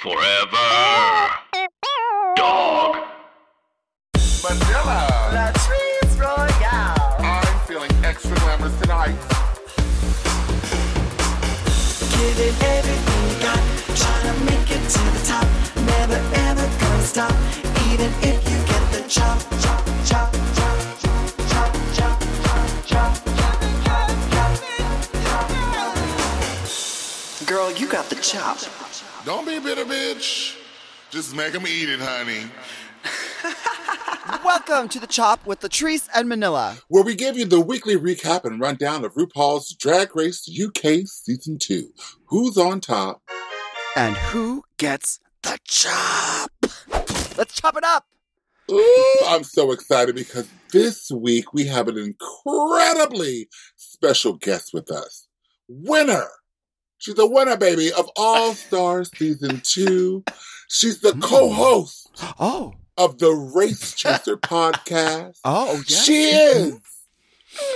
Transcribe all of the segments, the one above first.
Forever. Dog. Manila. the Trees Royale. I'm feeling extra glamorous tonight. Giving everything you got. Trying to make it to the top. Never ever gonna stop. Even if you get the chop, chop, chop, chop, chop, chop, chop, chop. Girl, you got the chop. Don't be a bitter bitch. Just make them eat it, honey. Welcome to the Chop with Latrice and Manila. Where we give you the weekly recap and rundown of RuPaul's Drag Race UK Season 2. Who's on top? And who gets the chop? Let's chop it up. Ooh, I'm so excited because this week we have an incredibly special guest with us. Winner. She's the winner, baby, of All Stars Season 2. She's the hmm. co-host Oh, of the Race Chaser podcast. oh yes. She is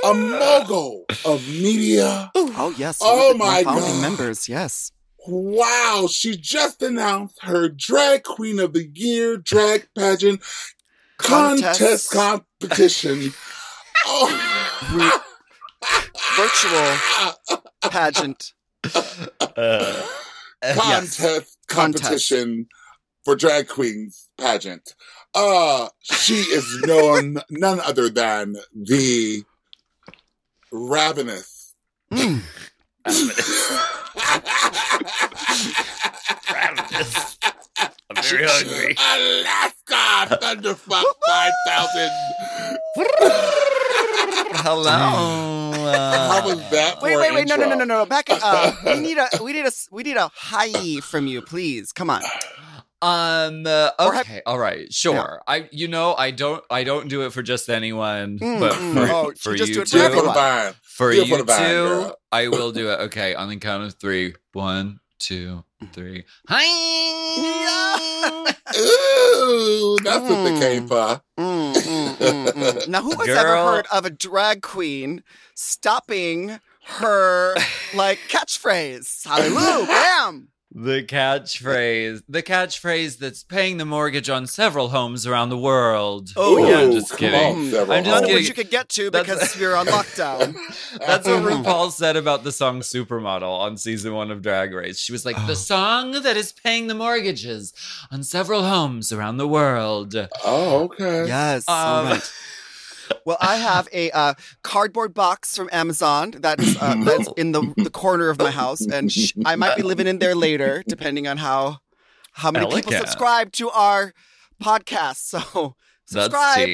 a mogul of media. Oh yes. Oh, my God. members. Yes. Wow, she just announced her Drag Queen of the Year drag pageant contest Contest. competition. oh. Virtual pageant. Uh, contest Contest. competition for drag queens pageant. Uh, she is known none other than the ravenous. Mm. ravenous. I'm very hungry. Alaska Thunderfuck 5000. Hello. How was that? Wait, for wait, an wait! No, no, no, no, no! Back it up. we need a, we need a, we need a hi from you, please. Come on. Um. uh, Or have- okay. all right. Sure. I. You know. I don't. I don't do it for just anyone, Mm, but for, Oh, for you just you do it for two. For the everyone. vine. For you for the vine, two. I will do it. Okay. On the count of three. One, two, three. Hi. Ooh, that's what they Mm. came for. Mm, mm, mm, mm. Now, who has ever heard of a drag queen stopping her like catchphrase? Hallelujah! Bam! The catchphrase, the catchphrase that's paying the mortgage on several homes around the world. Oh, yeah, I'm just kidding. on, several I'm just None of kidding. which you could get to That's- because we're on lockdown. That's what RuPaul said about the song Supermodel on season one of Drag Race. She was like, the song that is paying the mortgages on several homes around the world. Oh, okay. Yes. Um, right. Well, I have a uh, cardboard box from Amazon that is uh, that's in the the corner of my house, and sh- I might be living in there later, depending on how how many people subscribe to our podcast. So subscribe.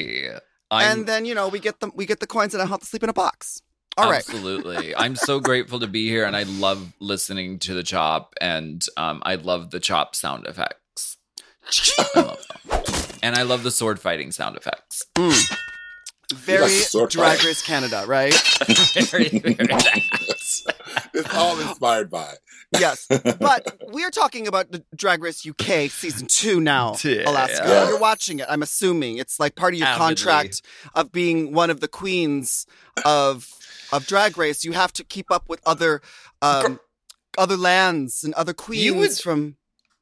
And then you know we get the we get the coins, and I have to sleep in a box. All right. Absolutely. I'm so grateful to be here and I love listening to the chop and um, I love the chop sound effects. I love them. And I love the sword fighting sound effects. Mm. Very the Drag. Race Canada, right? very, very that. It's all inspired by. yes. But we are talking about the Drag Race UK season two now, Yeah. Alaska. Yeah. You're watching it, I'm assuming. It's like part of your Avidly. contract of being one of the queens of of Drag Race. You have to keep up with other um, other lands and other queens You would- from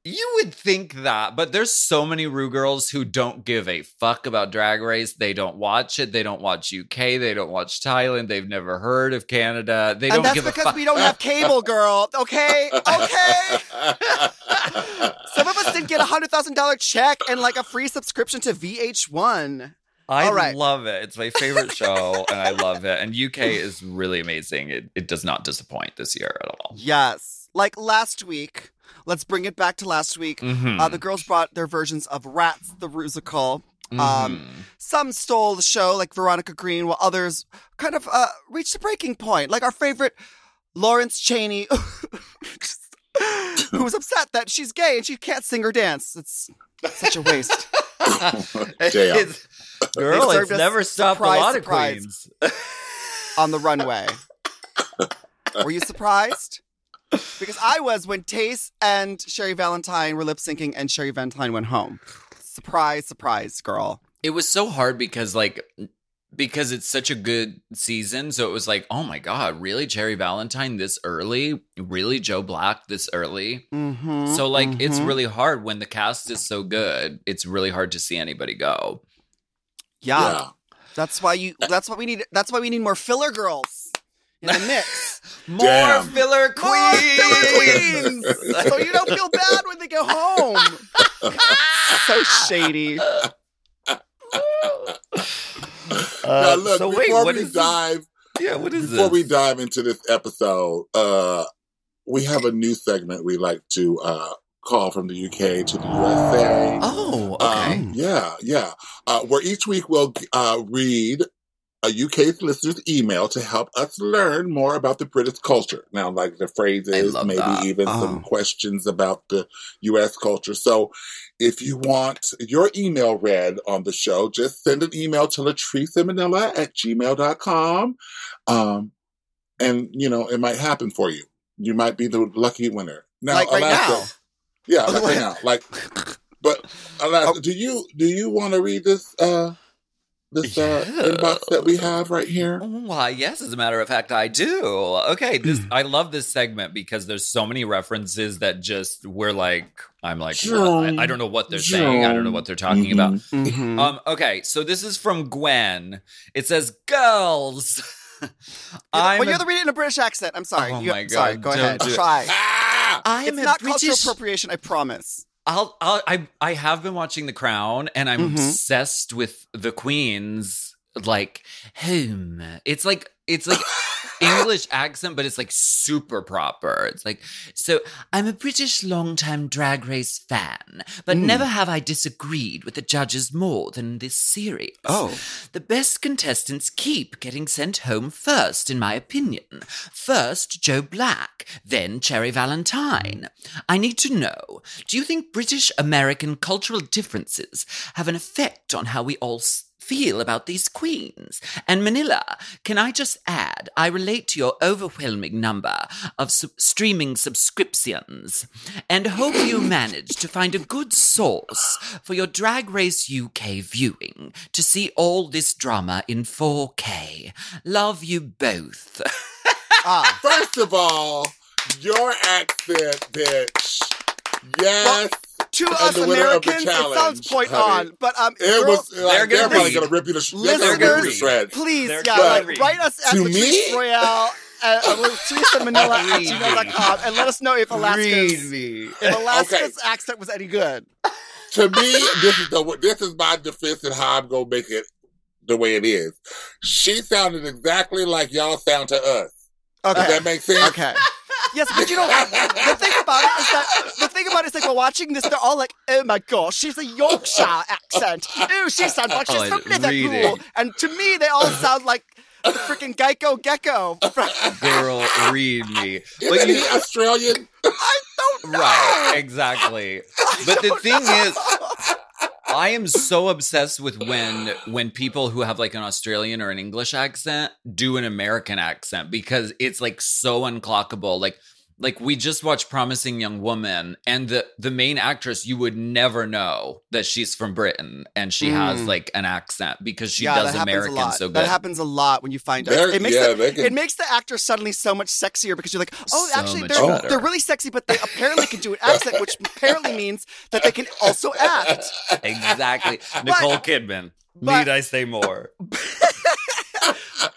You would think that, but there's so many Ru girls who don't give a fuck about Drag Race. They don't watch it. They don't watch UK. They don't watch Thailand. They've never heard of Canada. They and don't that's give a because we don't have cable, girl. Okay, okay. Some of us didn't get a hundred thousand dollar check and like a free subscription to VH1. I right. love it. It's my favorite show, and I love it. And UK is really amazing. It, it does not disappoint this year at all. Yes, like last week. Let's bring it back to last week. Mhm. Uh, the girls brought their versions of Rats the Rusical. Um, Mhm. some stole the show, like Veronica Green, while others kind of uh, reached a breaking point. Like our favorite Lawrence Chaney, who was upset that she's gay and she can't sing or dance. It's such a waste. Damn. It's- girl, it's never stopped a lot of queens. on the runway. Were you surprised? Because I was when Tayce and Cherry Valentine were lip syncing and Cherry Valentine went home. Surprise, surprise, girl. It was so hard because like because it's such a good season. So it was like, oh my god, really, Cherry Valentine this early? Really, Joe Black this early? Mm-hmm, So like, it's mhm. really hard when the cast is so good. It's really hard to see anybody go. yeah. Yeah. That's why you. That's why we need. That's why we need more filler girls in the mix. More Damn. filler More queens. filler queens, so you don't feel bad when they go home. so shady. now, look, so before wait, what we is this? dive, Yeah, what is before this? we dive into this episode, uh, we have a new segment we like to uh, call from the UK to the USA. Oh, okay. Um, yeah, yeah. Uh, where each week we'll uh, read a UK listener's email to help us learn more about the British culture. Now, like the phrases, maybe that. even Oh. some questions about the US culture. So if you want your email read on the show, just send an email to Latrice Manila at gmail.com. Um, and, you know, it might happen for you. You might be the lucky winner. Now, like right Alaska- now. yeah, like right now. Like, but Alaska, do you do you want to read this uh this uh Yeah. inbox that we have right here? Why, yes, as a matter of fact, I do. Okay, this I love this segment because there's so many references that just we're like, I'm like, what? I, I don't know what they're saying. I don't know what they're talking about. Mhm. Mhm. Um, okay, so this is from Gwen. It says, "Girls." I'm well, a- you're the reading in a British accent. I'm sorry. Oh You- my Sorry. Go don't ahead. do it. Try. Ah! I am It's not British. cultural appropriation. I promise. I'll, I'll, I, I have been watching The Crown, and I'm Mhm. obsessed with the Queen's like home. It's like it's like English accent, but it's like super proper. It's like so. I'm a British long-time Drag Race fan, but Mm. never have I disagreed with the judges more than this series. Oh. The best contestants keep getting sent home first, in my opinion. First, Joe Black, then Cherry Valentine. I need to know do you think British American cultural differences have an effect on how we all s- feel about these queens? And Manila, can I just add, I relate to your overwhelming number of sub- streaming subscriptions and hope you manage to find a good source for your Drag Race UK viewing to see all this drama in 4K. Love you both. Ah. First of all, your accent, bitch. Yes. To And us the winner of the Americans, it sounds point honey. on. But um, it girls, was like, gonna they're probably gonna rip you to, sh- they're gonna rip you to Listeners, shreds. please, They're yeah, like, write us at To Latrice me? Royale at uh, Latrice Manila at gmail.com and let us know if Alaska's, if Alaska's accent was any good. to me, this is the this is my defense and how I'm gonna make it the way it is. She sounded exactly like y'all sound to us. Does Okay. that make sense? Okay. Yes, but you know the thing about it is that the thing about it is like we're watching this, they're all like, "Oh my gosh, she's a Yorkshire accent. Ooh, she sounds like she's Oh, from read Liverpool." it. And to me, they all sound like the freaking Geico Gecko. Girl, read me. But Isn't you, he Australian? I don't know. right, exactly. But the thing is, I am so obsessed with when when people who have like an Australian or an English accent do an American accent because it's like so unclockable. Like like we just watched Promising Young Woman and the the main actress you would never know that she's from Britain and she has Mm. like an accent because she yeah, does that happens American a lot. so good. That happens a lot when you find out. It makes yeah, the, they can- it makes the actor suddenly so much sexier because you're like, oh, So actually, they're better. they're really sexy, but they apparently can do an accent, which apparently means that they can also act. exactly. Nicole Kidman. but- Need I say more?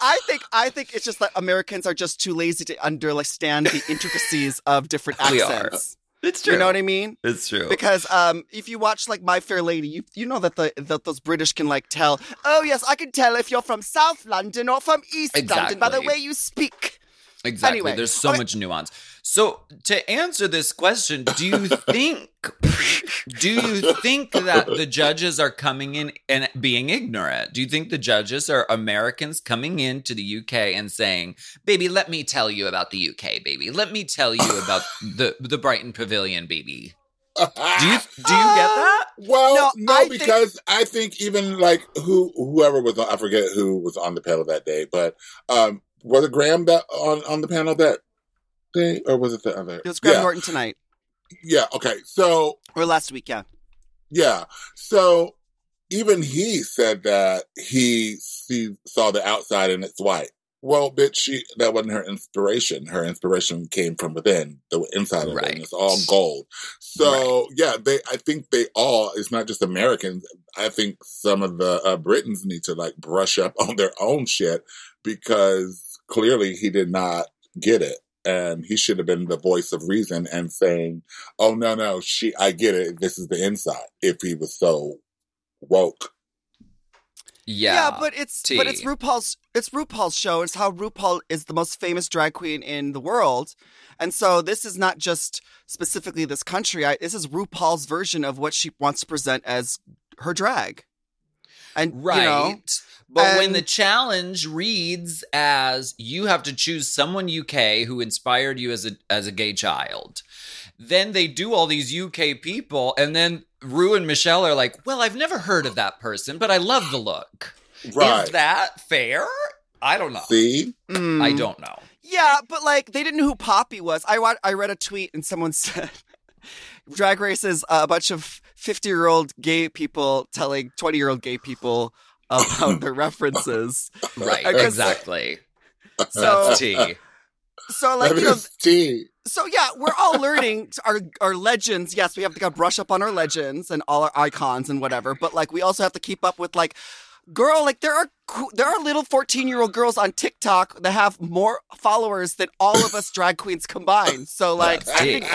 I think I think it's just that Americans are just too lazy to understand the intricacies of different accents. It's true. You know what I mean? It's true. Because um, if you watch like My Fair Lady, you you know that the that those British can like tell. Oh yes, I can tell if you're from South London or from East London by the way you speak. Exactly. Anyway, There's so okay. much nuance. So to answer this question, do you think do you think that the judges are coming in and being ignorant? Do you think the judges are Americans coming into the UK and saying, "Baby, let me tell you about the UK, baby. Let me tell you about the the Brighton Pavilion, baby." Do you do you get that? Well, No, no, I think- because I think even like who whoever was on, I forget who was on the panel that day, but um was it Graham that on on the panel that day or was it the other? It was Graham yeah, Norton tonight yeah. Okay, so or last week. Yeah. yeah, so even he said that he see, saw the outside and it's white. Well, bitch, she that wasn't her inspiration. Her inspiration came from within, the inside of it, Right. and it's all gold. So yeah, they. I think they all. It's not just Americans. I think some of the uh, Britons need to like brush up on their own shit because clearly he did not get it, and he should have been the voice of reason and saying, "Oh no, no, she, I get it. This is the inside." If he was so woke. Yeah. Yeah, but it's T. but it's RuPaul's it's RuPaul's show. It's how RuPaul is the most famous drag queen in the world, and so this is not just specifically this country. I, this is RuPaul's version of what she wants to present as her drag, and Right. you know, but when the challenge reads as you have to choose someone UK who inspired you as a as a gay child, then they do all these UK people, and then Ru and Michelle are like, "Well, I've never heard of that person, but I love the look. Right. Is that fair? I don't know. See? mm, I don't know. Yeah, but like they didn't know who Poppy was. I wa- I read a tweet and someone said, "Drag Race is a bunch of fifty-year-old gay people telling twenty-year-old gay people about the references." Right? Exactly. So, That's tea. so like That you know, is tea. so yeah, we're all learning our our legends. Yes, we have to go brush up on our legends and all our icons and whatever. But like, we also have to keep up with like, girl, like there are there are little fourteen year old girls on TikTok that have more followers than all of us drag queens combined. So like, I tea. need,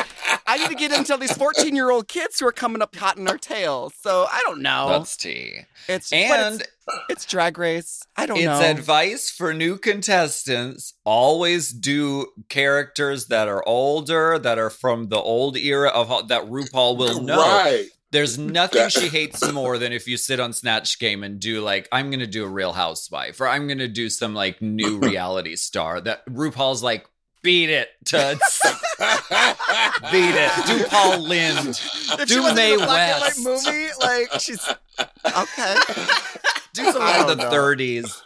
I need to get into these fourteen year old kids who are coming up hot in our tails. So I don't know. That's tea. it's but And it's, it's drag race. I don't it's know. It's advice for new contestants always do characters that are older that are from the old era of that RuPaul will know. Right. There's nothing she hates more than if you sit on Snatch Game and do like I'm going to do a Real Housewife or I'm going to do some like new reality star that RuPaul's like beat it toots. beat it. Do Paul Lynde. if do she was Mae a West. white movie, like she's okay. Do something I of the know. 30s.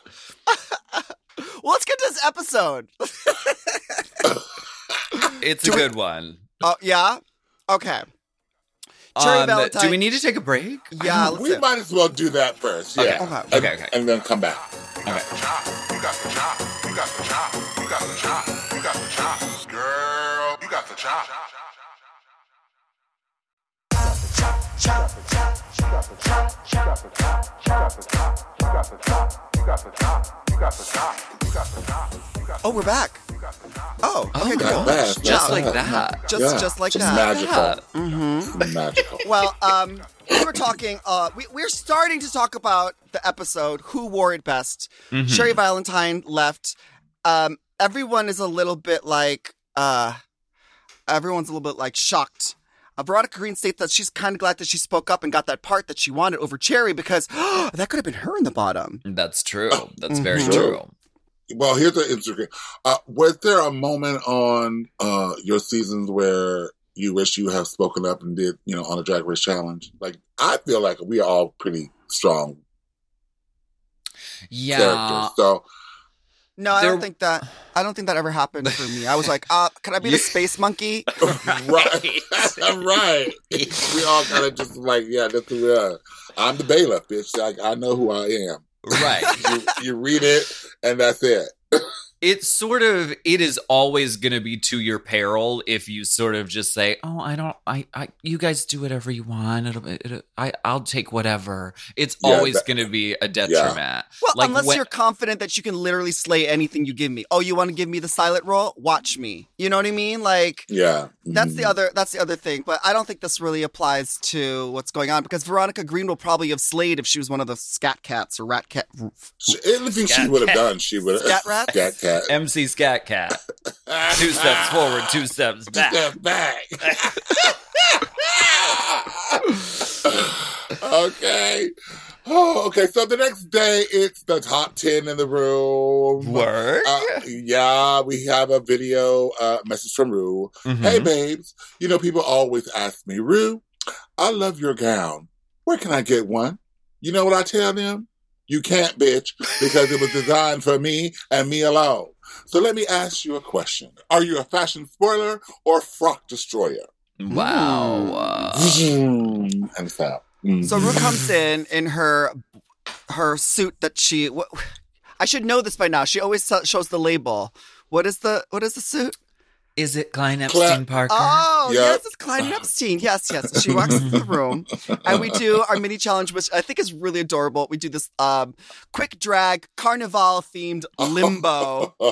Well, let's get to this episode. It's Do a we- good one. Oh yeah. Okay. Cherry Um, Valentine. do we need to take a break? Yeah. Let's we do might as well do that first. Yeah. Okay. And, Okay, okay. and then come back. Okay. You got the chop. You got the chop. You got the chop. You got the chop. Girl, you got the chop. Oh, we're back. Oh, okay, Oh my cool. gosh, just like that. Just, Yeah. just like Just that. magical. Mm-hmm. Magical. Well, um, we were talking. Uh, we we're starting to talk about the episode. Who wore it best? Mhm. Cherry Valentine left. Um, everyone is a little bit like. Uh, everyone's a little bit like shocked. Uh, Veronica Green states that she's kind of glad that she spoke up and got that part that she wanted over Cherry because that could have been her in the bottom. That's true. That's very Mhm. true. Well, here's the Instagram. Uh, was there a moment on uh, your seasons where you wish you have spoken up and did, you know, on a Drag Race challenge? Like, I feel like we are all pretty strong Yeah. characters. So, No, I There- don't think that. I don't think that ever happened for me. I was like, uh, can I be the space monkey? right, right. we all kind of just like, yeah, that's who we are. I'm the bailiff, bitch. Like, I know who I am. Right. You, you read it, and that's it. it's sort of it is always going to be to your peril if you sort of just say oh i don't i, I you guys do whatever you want it'll, it'll i i'll take whatever it's Yeah, always going to be a detriment Well, Like unless when- you're confident that you can literally slay anything you give me. Oh, you want to give me the silent roll? Watch me. You know what I mean? Like Yeah. that's the Mhm. other that's the other thing. But I don't think this really applies to what's going on because Veronica Green will probably have slayed if she was one of the scat cats or rat cat. She- Anything she would have done, she would have. Scat rats? Scat cat. Mc scat cat two steps forward two steps back Step back. okay. Oh, okay. So the next day, it's the top 10 in the room. word Uh, yeah, we have a video uh, message from Ru. Mhm. Hey, babes. You know, people always ask me, Ru, I love your gown. Where can I get one? You know what I tell them? You can't, bitch, because it was designed for me and me alone. So let me ask you a question. Are you a fashion spoiler or frock destroyer? wow uh, and so, Mm. So Ru comes in in her her suit that she. What, I should know this by now. She always so- shows the label. What is the what is the suit? Is it Klein Cla- Epstein Parker? Oh, Yep. yes, it's Klein Epstein. Yes, yes. She walks into the room, and we do our mini challenge, which I think is really adorable. We do this um, quick drag carnival themed limbo.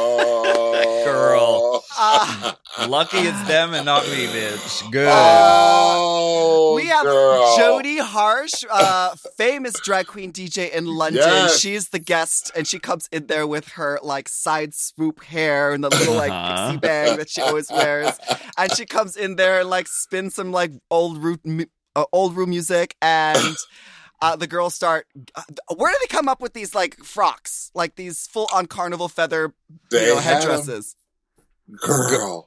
Girl. Uh, Lucky it's them and not me, bitch. Good. Oh, we have girl. Jodie Harsh, uh, famous drag queen DJ in London. Yes. She's the guest, and she comes in there with her like side swoop hair and the little like Uh-huh. pixie bang that she always wears. And she comes in there and like spins some like old root, mu- uh, old room music, and uh, the girls start. Uh, where do they come up with these like frocks, like these full on carnival feather, They you know, headdresses? Girl.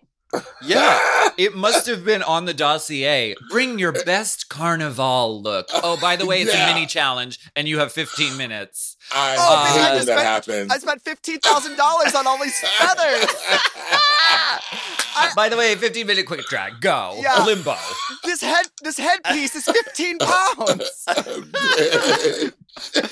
Yeah, it must have been on the dossier. Bring your best carnival look. Oh, by the way, it's Yeah. a mini challenge, and you have 15 minutes. I Oh, man, I that spent- happens. I spent fifteen thousand dollars on all these feathers. By the way, 15 minute quick drag. Go. Yeah. Limbo. This head, this headpiece is fifteen pounds. Oh,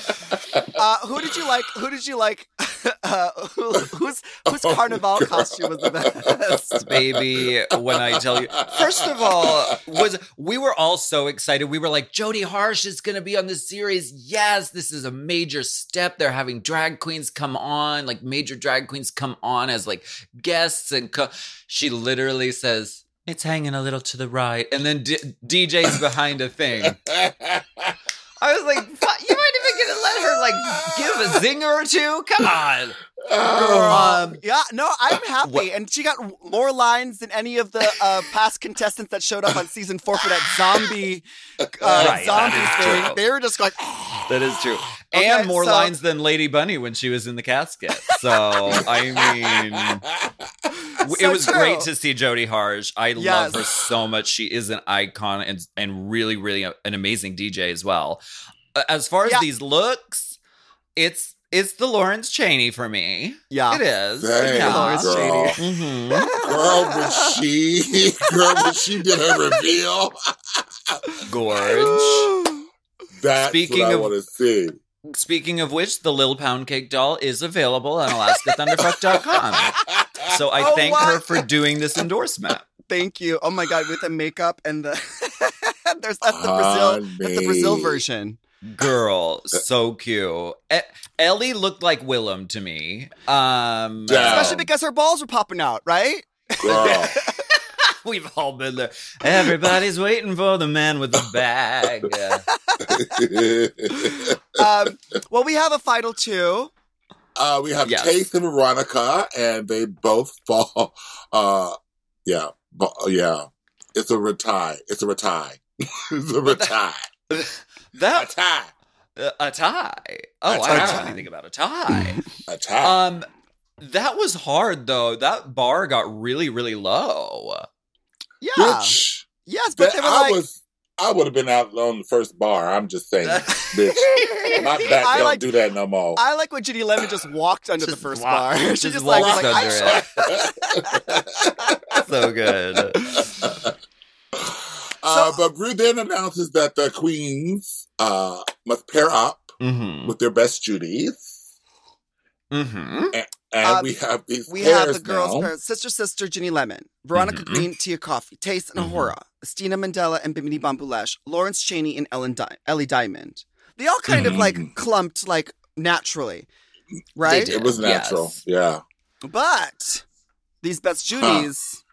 Uh, who did you like? Who did you like? Uh, who, whose whose carnival costume was the best? baby when i tell you first of all was we were all so excited we were like jodie harsh is going to be on the series yes this is a major step they're having drag queens come on like major drag queens come on as like guests and co- she literally says it's hanging a little to the right and then D- dj's behind a thing i was like "Fuck, you might even gonna let her like give a zinger or two come on Oh, um Yeah, no, I'm happy, What- and she got more lines than any of the uh, past contestants that showed up on season four for that zombie uh, Right, zombie that is thing. true. They were just like, That is true. Okay, and more so- lines than Lady Bunny when she was in the casket. So, I mean, So it was true. great to see Jodie Harsh. I love her so much. She is an icon and, and really, really a- an amazing DJ as well. As far as Yeah. these looks, it's it's the Lawrence Chaney for me. yeah, It is. Dang, Yeah. Lawrence girl. Mhm. Girl, when she, girl, when she did her reveal, Gorge. that's Speaking what I of- want to see. Speaking of which, the Lil Pound Cake doll is available on AlaskaThunderfuck.com. So I Oh, thank what? her for doing this endorsement. Thank you. Oh my god, with the makeup and the there's that's the Brazil that's the Brazil version. Girl, so cute. E- Ellie looked like Willam to me. Um, Yeah. Especially because her balls were popping out, right? Girl. we've all been there. Everybody's waiting for the man with the bag. Um, well, we have a final two. uh, we have Yes. Chase and Veronica, and they both fall. Uh, yeah, but, yeah. It's a retie. It's a retie. it's a retie. A That tie. uh, a tie. Oh, A I don't know anything about a tie. A tie. um, that was hard though. That bar got really, really low. Yeah. Bitch. Yes, but That, they were I like, was. I would have been out on the first bar. I'm just saying, bitch. My back I don't like- do that no more. I like when Ginny Lemon just walked under the first walked- bar. she just just, like, walked was like, under I- it. so good. Uh, but Ru then announces that the queens uh, must pair up Mm-hmm. with their best Judies, Mm-hmm. and Uh, we have these we have the girls, now. pair, sister, sister, Ginny Lemon, Veronica Mhm. Green, Tia Kofi, Tayce and Mhm. A'Whora, Asttina Mandella and Bimini Bon Boulash, Lawrence Chaney and Ellen Di- Ellie Diamond. They all kind of like Mhm. clumped like naturally, right? It was natural. Yes. Yeah. But these best Judies,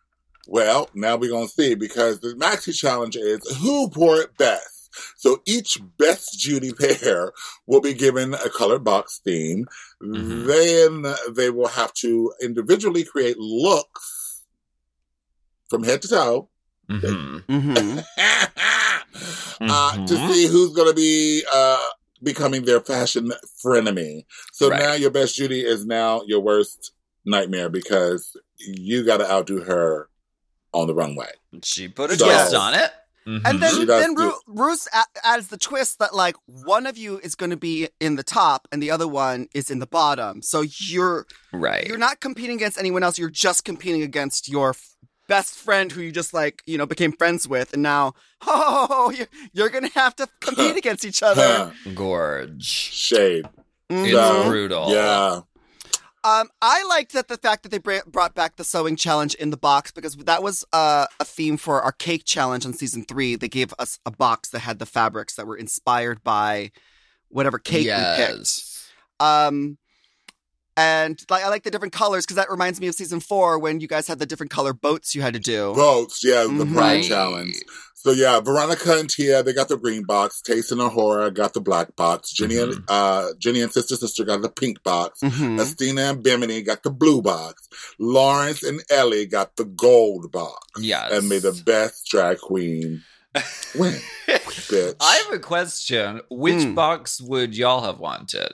Well, now we're gonna see because the maxi challenge is who pour it best. So each best Judy pair will be given a colored box theme. Mhm. Then they will have to individually create looks from head to toe Mm-hmm. Mhm. uh, to Mhm. see who's going to be uh, becoming their fashion frenemy. So Right. now your best Judy is now your worst nightmare because you got to outdo her on the runway. She put a So- twist on it. And Mhm. then, She then do- Ru- Bruce adds the twist that like one of you is going to be in the top and the other one is in the bottom. So you're right. you're not competing against anyone else. You're just competing against your f- best friend who you just like, you know, became friends with, and now, oh, you're, you're gonna have to compete against each other. Gorge. Shade. Mhm. It's brutal. Yeah. Um, I liked that the fact that they brought back the sewing challenge in the box because that was uh, a theme for our cake challenge on season three. They gave us a box that had the fabrics that were inspired by whatever cake we picked. Um, and like I like the different colors because that reminds me of season four when you guys had the different color boats you had to do. Boats, yeah, the Mhm. pride challenge. So yeah, Veronica and Tia, they got the green box. Tayce and A'Whora got the black box. Ginny and Mm-hmm. uh Ginny and Sister Sister got the pink box. Mhm. Asttina and Bimini got the blue box. Lawrence and Ellie got the gold box. Yes. And may the best drag queen win. Bitch. I have a question. Which Hmm. box would y'all have wanted?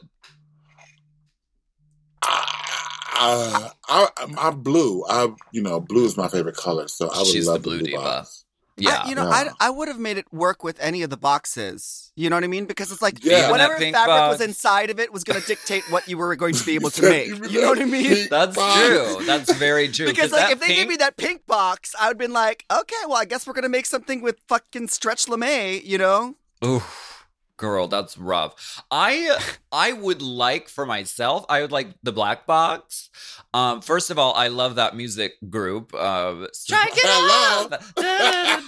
Uh, I, I'm blue. I, you know, blue is my favorite color, so I would She's love blue the blue diva. box. Yeah. I, you know, Yeah. I, I would have made it work with any of the boxes. You know what I mean? Because it's like Yeah. Whatever fabric box. was inside of it was going to dictate what you were going to be able to make. You know what I mean? That's box. true. That's very true. because like that if they gave me that pink box, I would have been like, okay, well, I guess we're gonna make something with fucking stretch lame, you know? Oof, girl, that's rough. I I would like for myself, I would like the black box. Um, first of all, I love that music group. Uh, Strike it up.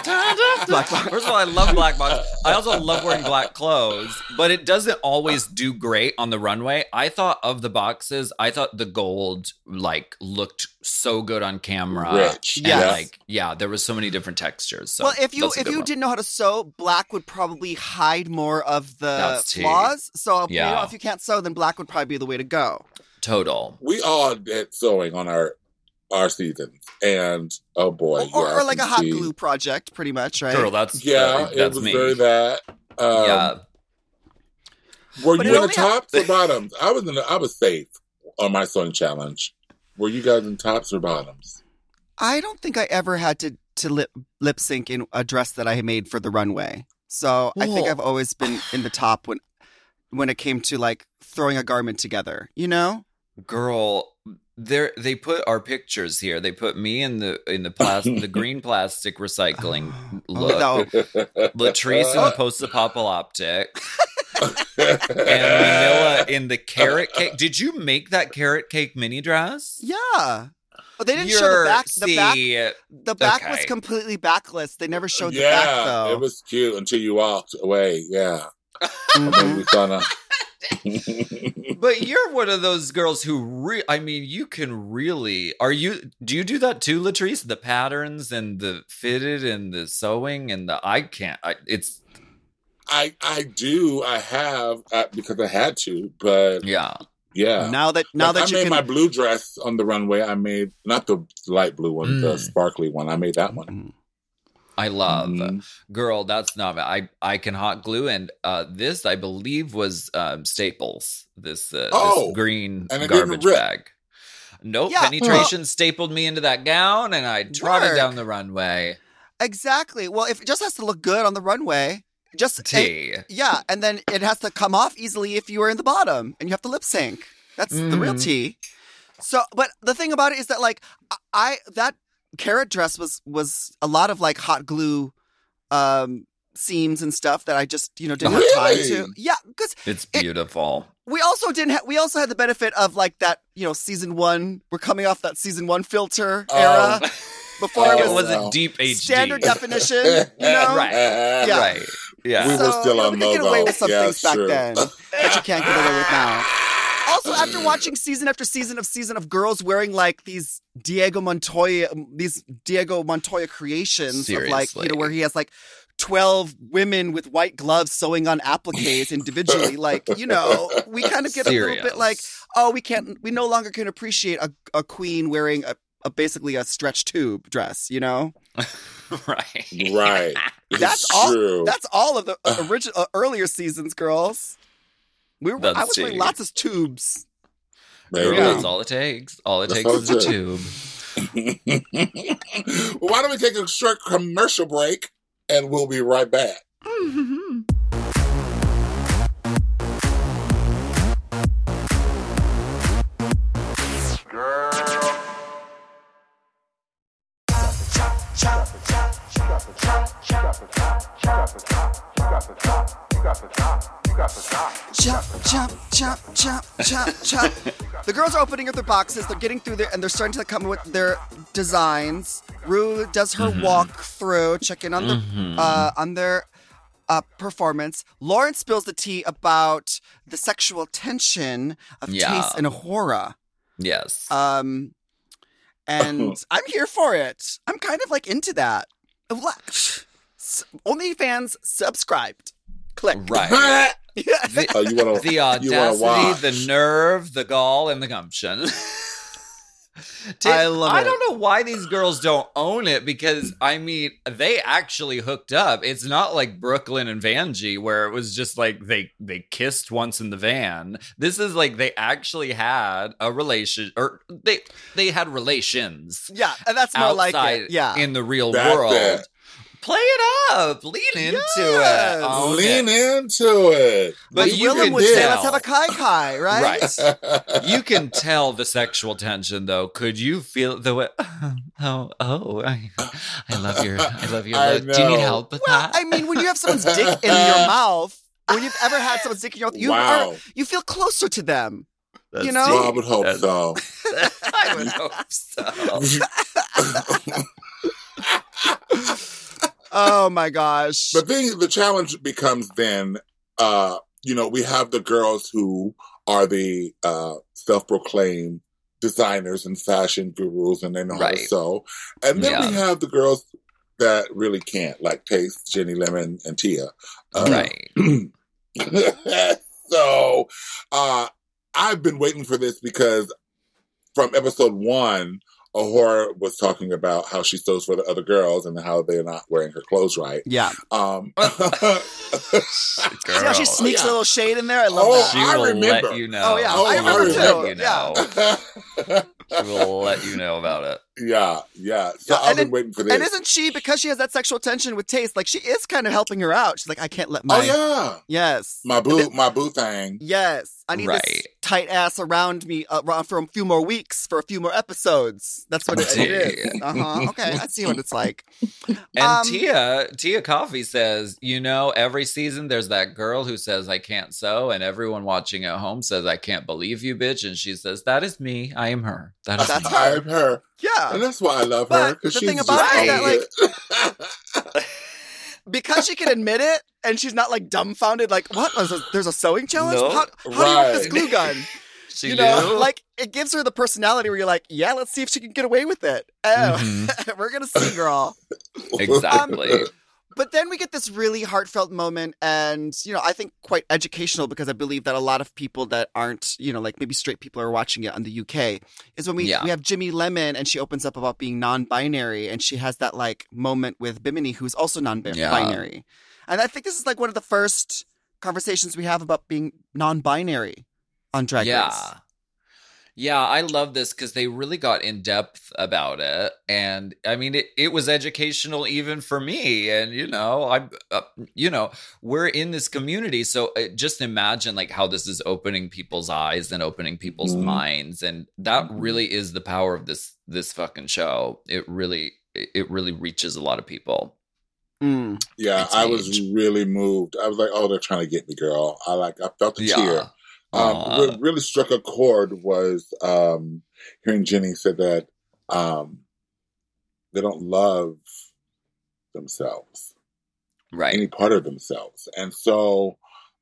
Black box. First of all, I love black box. I also love wearing black clothes, but it doesn't always do great on the runway. I thought of the boxes, I thought the gold like looked so good on camera. Rich. And, Yes. like yeah, there was so many different textures. So well, if you if you one. didn't know how to sew, black would probably hide more of the flaws. So you know, Yeah. if you can't sew, then black would probably be the way to go. total. We all did sewing on our our seasons, and oh boy, or, yeah, or like a hot see- glue project, pretty much, right? Girl, that's Yeah, that- it that's was me. very that. Um, yeah, Were But you in the only ha- tops or bottoms? I was in. The, I was safe on my sewing challenge. Were you guys in tops or bottoms? I don't think I ever had to to lip lip sync in a dress that I made for the runway. So I think I've always been in the top when when it came to like throwing a garment together. You know? girl. There, they put our pictures here. They put me in the in the plastic, the green plastic recycling Oh, look. no. Latrice in the post-apocalyptic, and Manila in the carrot cake. Did you make that carrot cake mini dress? Yeah. But they didn't show the You're- back. The back. see, The back was completely backless. They never showed the back though. it was cute until you walked away. Yeah, and Mhm. then we kind. But you're one of those girls who re- I mean, you can really are you do you do that too, Latrice? The patterns and the fitted and the sewing and the I can't I, it's I I do. I have uh, because I had to, but yeah. yeah. Now that now Like, that I you made can. my blue dress on the runway. I made not the light blue one, the Mm. sparkly one. I made that one. Mhm. I love Mhm. girl, that's not I I can hot glue and uh this I believe was um Staples. This uh Oh, this green and garbage bag. Nope, Yeah, penetration stapled me into that gown and I trotted Work. down the runway. Exactly. Well, if it just has to look good on the runway, just T. Yeah, and then it has to come off easily if you are in the bottom and you have to lip sync. That's the real Mhm. tea. So, but the thing about it is that like I, I that carrot dress was was a lot of like hot glue um seams and stuff that I just, you know, didn't have time to. Yeah, cuz It's It- beautiful. we also didn't ha- we also had the benefit of like that, you know, season 1, we're coming off that season 1 filter era before Oh, it it was wasn't deep HD. standard definition, you know? Right. Yeah. Right. Yeah. We were So, still you know, on we could get away with some Yeah, things back true. then that you can't get away with now. Also, after mm. watching season after season of season of girls wearing like these Diego Montoya, um, these Diego Montoya creations of like you know where he has like twelve women with white gloves sewing on appliques individually, like you know, we kind of get a little bit like, oh, we can't, we no longer can appreciate a, a queen wearing a, a basically a stretch tube dress, you know. right. Right. That's It's all. true. That's all of the original uh, earlier seasons, girls. We were. I was wearing lots of tubes. Maybe. Yeah. That's all it takes. All it That's takes all is it a tube. well, why don't we take a short commercial break and we'll be right back. Girl, chop, chop, chop, chop, chop. the girls are opening up their boxes. They're getting through there, and they're starting to come with their designs. Ru does her walk through, check in on the uh, on their uh, performance. Lauren spills the tea about the sexual tension of Yeah. Tayce and A'Whora. Yes. Um, and I'm here for it. I'm kind of like into that. OnlyFans subscribed. Click. right. oh, you want to? The audacity, watch. the nerve, the gall, and the gumption. I love I it. don't know why these girls don't own it because I mean they actually hooked up. It's not like Brooklyn and Vanjie where it was just like they they kissed once in the van. This is like they actually had a relation or they they had relations Yeah, and that's more like it. Yeah. in the real That's world. it. Play it up, lean into Yes. Oh, it, own Lean it. into it. But Like you Willam would say, let's have a kai kai, right? Right. you can tell the sexual tension though. Could you feel the way? Oh, oh, I, I love your, I love your. I look. Do you need help with Well, that? I mean, when you have someone's dick in your mouth, when you've ever had someone's dick in your mouth, you Wow. are you feel closer to them. That's you know? Well, I would hope That's- so. I would hope so. Oh my gosh. The thing, the challenge becomes then, uh, you know, we have the girls who are the uh, self-proclaimed designers and fashion gurus, and they know how to sew. And then we have the girls that really can't, like Tayce, Ginny Lemon, and Tia. Uh, right. so, uh, I've been waiting for this because from episode one, A'Whora was talking about how she sews for the other girls and how they're not wearing her clothes right. yeah. Um, See how she Girl. sneaks yeah. a little shade in there? I love Oh, that. She I will remember. let you know. Oh, yeah. Oh, I I remember remember. too. You Yeah. know. She will let you know about it. yeah, yeah. So Yeah, I've been then- waiting for this. And isn't she, because she has that sexual tension with Tayce, like she is kind of helping her out. She's like, I can't let my. oh yeah, Yes. my boo, my boo thing. Yes. I need this tight ass around me uh, around for a few more weeks, for a few more episodes. That's what it, it is. Uh huh. Okay. I see what it's like. And Um, Tia, Tia Kofi says, you know, every season there's that girl who says I can't sew, and everyone watching at home says I can't believe you, bitch. And she says, That is me. I am her. That is That's her. I'm her, Yeah. and that's why I love But her because she's thing just about it is that, like, it. because she can admit it and she's not like dumbfounded, like, what? There's a, there's a sewing challenge? No. How, how do you work this glue gun? She you know, do? like it gives her the personality where you're like, yeah, let's see if she can get away with it. Oh, Mhm. we're gonna see, girl. exactly. But then we get this really heartfelt moment, and you know, I think quite educational because I believe that a lot of people that aren't, you know, like maybe straight people are watching it on the UK is when we Yeah. we have Ginny Lemon, and she opens up about being non-binary, and she has that like moment with Bimini, who's also non-binary, and I think this is like one of the first conversations we have about being non-binary on Drag yeah. Race. Yeah, I love this because they really got in depth about it, and I mean, it, it was educational even for me. And you know, I, uh, you know, we're in this community, so uh, just imagine like how this is opening people's eyes and opening people's Mhm. minds, and that really is the power of this this fucking show. It really, it really reaches a lot of people. Mm. Yeah, It's I was really moved. I was like, "Oh, they're trying to get me, girl." I like, I felt the Yeah. tear. Um, what really struck a chord was um, hearing Ginny said that um, they don't love themselves, Right. any part of themselves, and so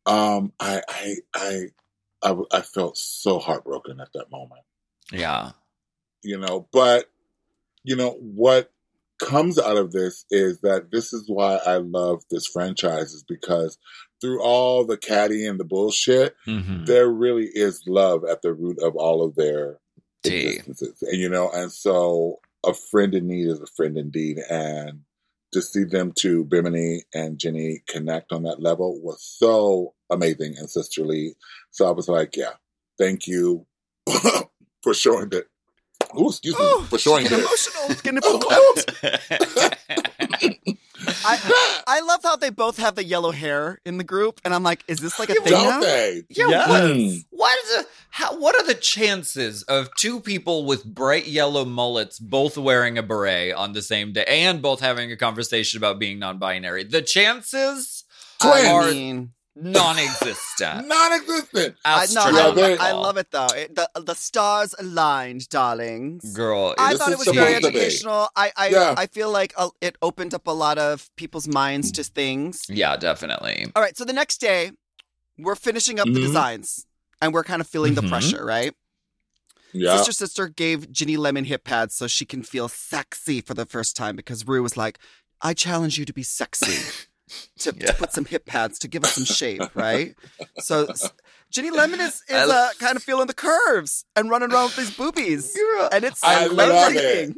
um, I, I, I, I, I felt so heartbroken at that moment. Yeah. You know, but you know what comes out of this is that this is why I love this franchise is because through all the catty and the bullshit, Mhm. there really is love at the root of all of their Tea. existences. And you know, and so a friend in need is a friend indeed. And to see them to Bimini and Ginny, connect on that level was so amazing and sisterly. So I was like, yeah, thank you for showing that. Oh, excuse me, Oh, for showing getting that. emotional. It's getting emotional. I I love how they both have the yellow hair in the group, and I'm like, is this like a Yeah, thing? Don't they? Yeah, Yes. what, Mm. what is a, how, what are the chances of two people with bright yellow mullets both wearing a beret on the same day and both having a conversation about being non-binary? The chances I are mean, non-existent. Non-existent. I, no, I, I love it though. It, the the stars aligned, darlings. Girl, I This thought is it was very supposed to be. educational. I I, Yeah. I feel like uh, it opened up a lot of people's minds to things. yeah, definitely. All right, so the next day, we're finishing up the Mhm. designs, and we're kind of feeling the Mhm. pressure, right? Yeah. Sister Sister gave Ginny Lemon hip pads so she can feel sexy for the first time because Ru was like, I challenge you to be sexy. To, to put some hip pads to give us some shape, right? So Ginny Lemon is, is I- uh, kind of feeling the curves and running around with these boobies. And it's I love breathtaking.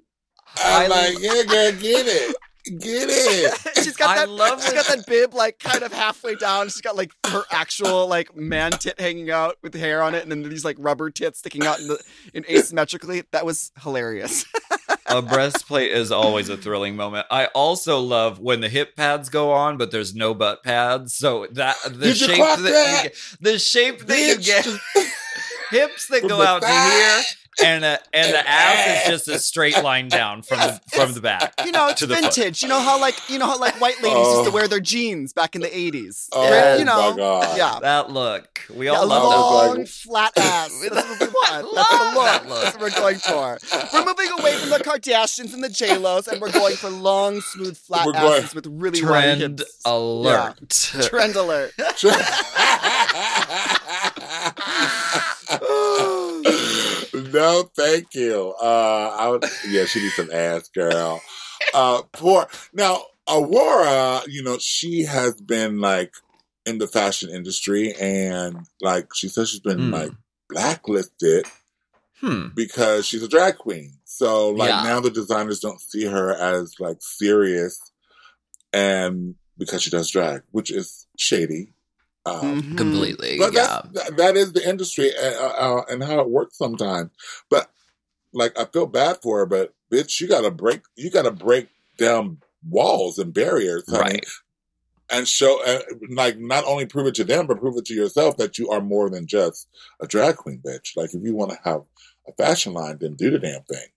I'm I- like, yeah, girl, get it. Get it. she's got I that love she's got that bib like kind of halfway down. She's got like her actual like man tit hanging out with hair on it, and then these like rubber tits sticking out in the in asymmetrically. That was hilarious. A breastplate is always a thrilling moment. I also love when the hip pads go on, but there's no butt pads. So that the Did shape clock that, that? you get, the shape that you get, hips that go out to here, and uh, and And the ass ass. is just a straight line down from the from the back. You know, it's to foot. vintage. You know how like you know how like white ladies used to Oh. wear their jeans back in the eighties. Oh, you know, my God. yeah. That look, we Yeah, all a love was that. long, flat ass. That's what we want. That's love the that look. look. That's what we're going for. We're moving away from the Kardashians and the J Los, and we're going for long, smooth, flat We're going- asses with really wide Trend alert. Trend alert. no, thank you. Uh, I would, yeah, she needs some ass, girl. Uh, poor now, A'Whora. You know, she has been like in the fashion industry, and like she says, she's been Hmm. like blacklisted Hmm. because she's a drag queen. So like Yeah. now the designers don't see her as like serious, and because she does drag, which is shady. Um, Mhm. Completely. but yeah. that's, that, that is the industry uh, uh, and how it works sometimes. But like, I feel bad for her, but bitch, you gotta break, you gotta break down walls and barriers, honey, Right. and show, uh, like, not only prove it to them, but prove it to yourself that you are more than just a drag queen, bitch. Like, if you want to have a fashion line, then do the damn thing.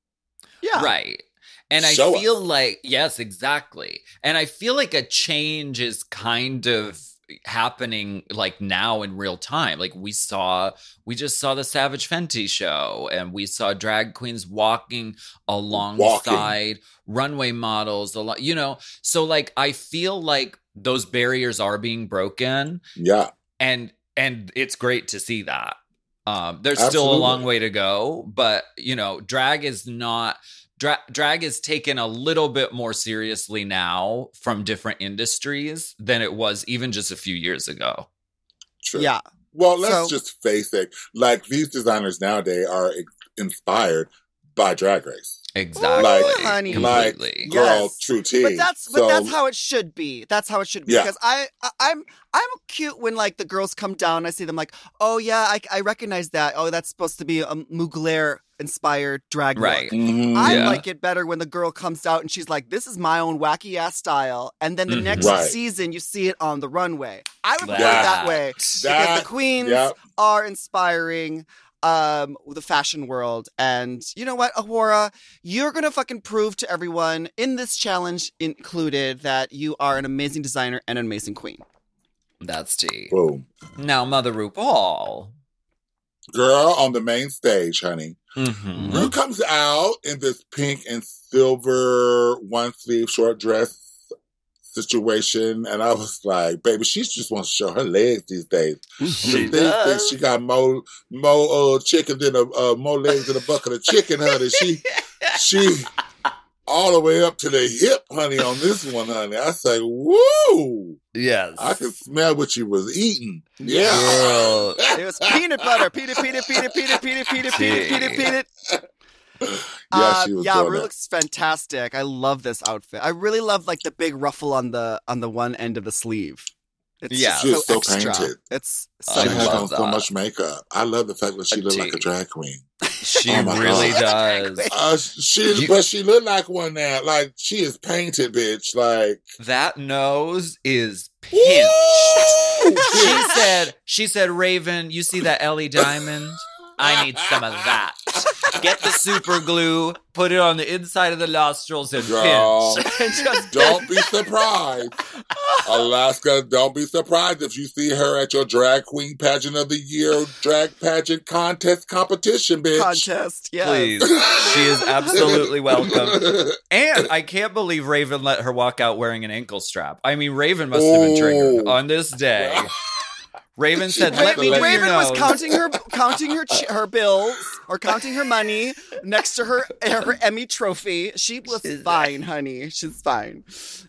Yeah. Right. And I Show feel like, yes, exactly. And I feel like a change is kind of happening like now in real time. Like we saw, we just saw the Savage Fenty show and we saw drag queens walking alongside runway models, a lot, you know. So like I feel like those barriers are being broken Yeah. and and it's great to see that um there's still a long way to go but you know drag is not dra- drag is taken a little bit more seriously now from different industries than it was even just a few years ago True. Yeah. Well, let's So- just face it. Like, these designers nowadays are ex- inspired by Drag Race. exactly Like- honey. Like, completely girl, Yes. true tea. But that's but So- that's how it should be. That's how it should be. Yeah. Because I, I I'm I'm cute when like the girls come down. I see them like, oh yeah, I, I recognize that. Oh, that's supposed to be a Mugler inspired drag look. Right. Mhm. I Yeah. like it better when the girl comes out and she's like, "This is my own wacky ass style," and then the Mhm. next Right. season you see it on the runway. I would put it That- that way because the queens Yep. are inspiring um the fashion world and you know what A'Whora you're gonna fucking prove to everyone in this challenge included that you are an amazing designer and an amazing queen that's tea Boom. now mother RuPaul Girl on the main stage, honey. Mhm. Ru comes out in this pink and silver one sleeve short dress situation, and I was like, baby, she just wants to show her legs these days. She These things, she got more more uh, chicken than a uh, more legs than a bucket of chicken, honey. She she all the way up to the hip, honey, on this one, honey. I say, woo! yes I could smell what she was eating. Yeah. Girl. it was peanut butter peanut peanut peanut peanut peanut peanut peanut peanut peanut yeah, Uh, she was yeah, doing Ru looks fantastic. I love this outfit. I really love like the big ruffle on the on the one end of the sleeve. It's Yeah. just She so, so extra. painted. It's I She so had love on so much makeup. I love the fact that she A looked like a drag queen. She Oh really God. does. Uh, she, You- but she looked like one now. Like she is painted, bitch. Like That nose is pinched. Woo! She said, she said, Raven, you see that Ellie diamond? I need some of that. Get the super glue, put it on the inside of the nostrils and Girl. pinch. And just Don't be surprised. Alaska, don't be surprised if you see her at your drag queen pageant of the year drag pageant contest competition, bitch. contest. Yes. Please. She is absolutely welcome. And I can't believe Raven let her walk out wearing an ankle strap. I mean, Raven must have been triggered on this day. Raven said, She "Let me do Raven was counting her counting her her bills or counting her money next to her her Emmy trophy. She was fine, honey. She's fine.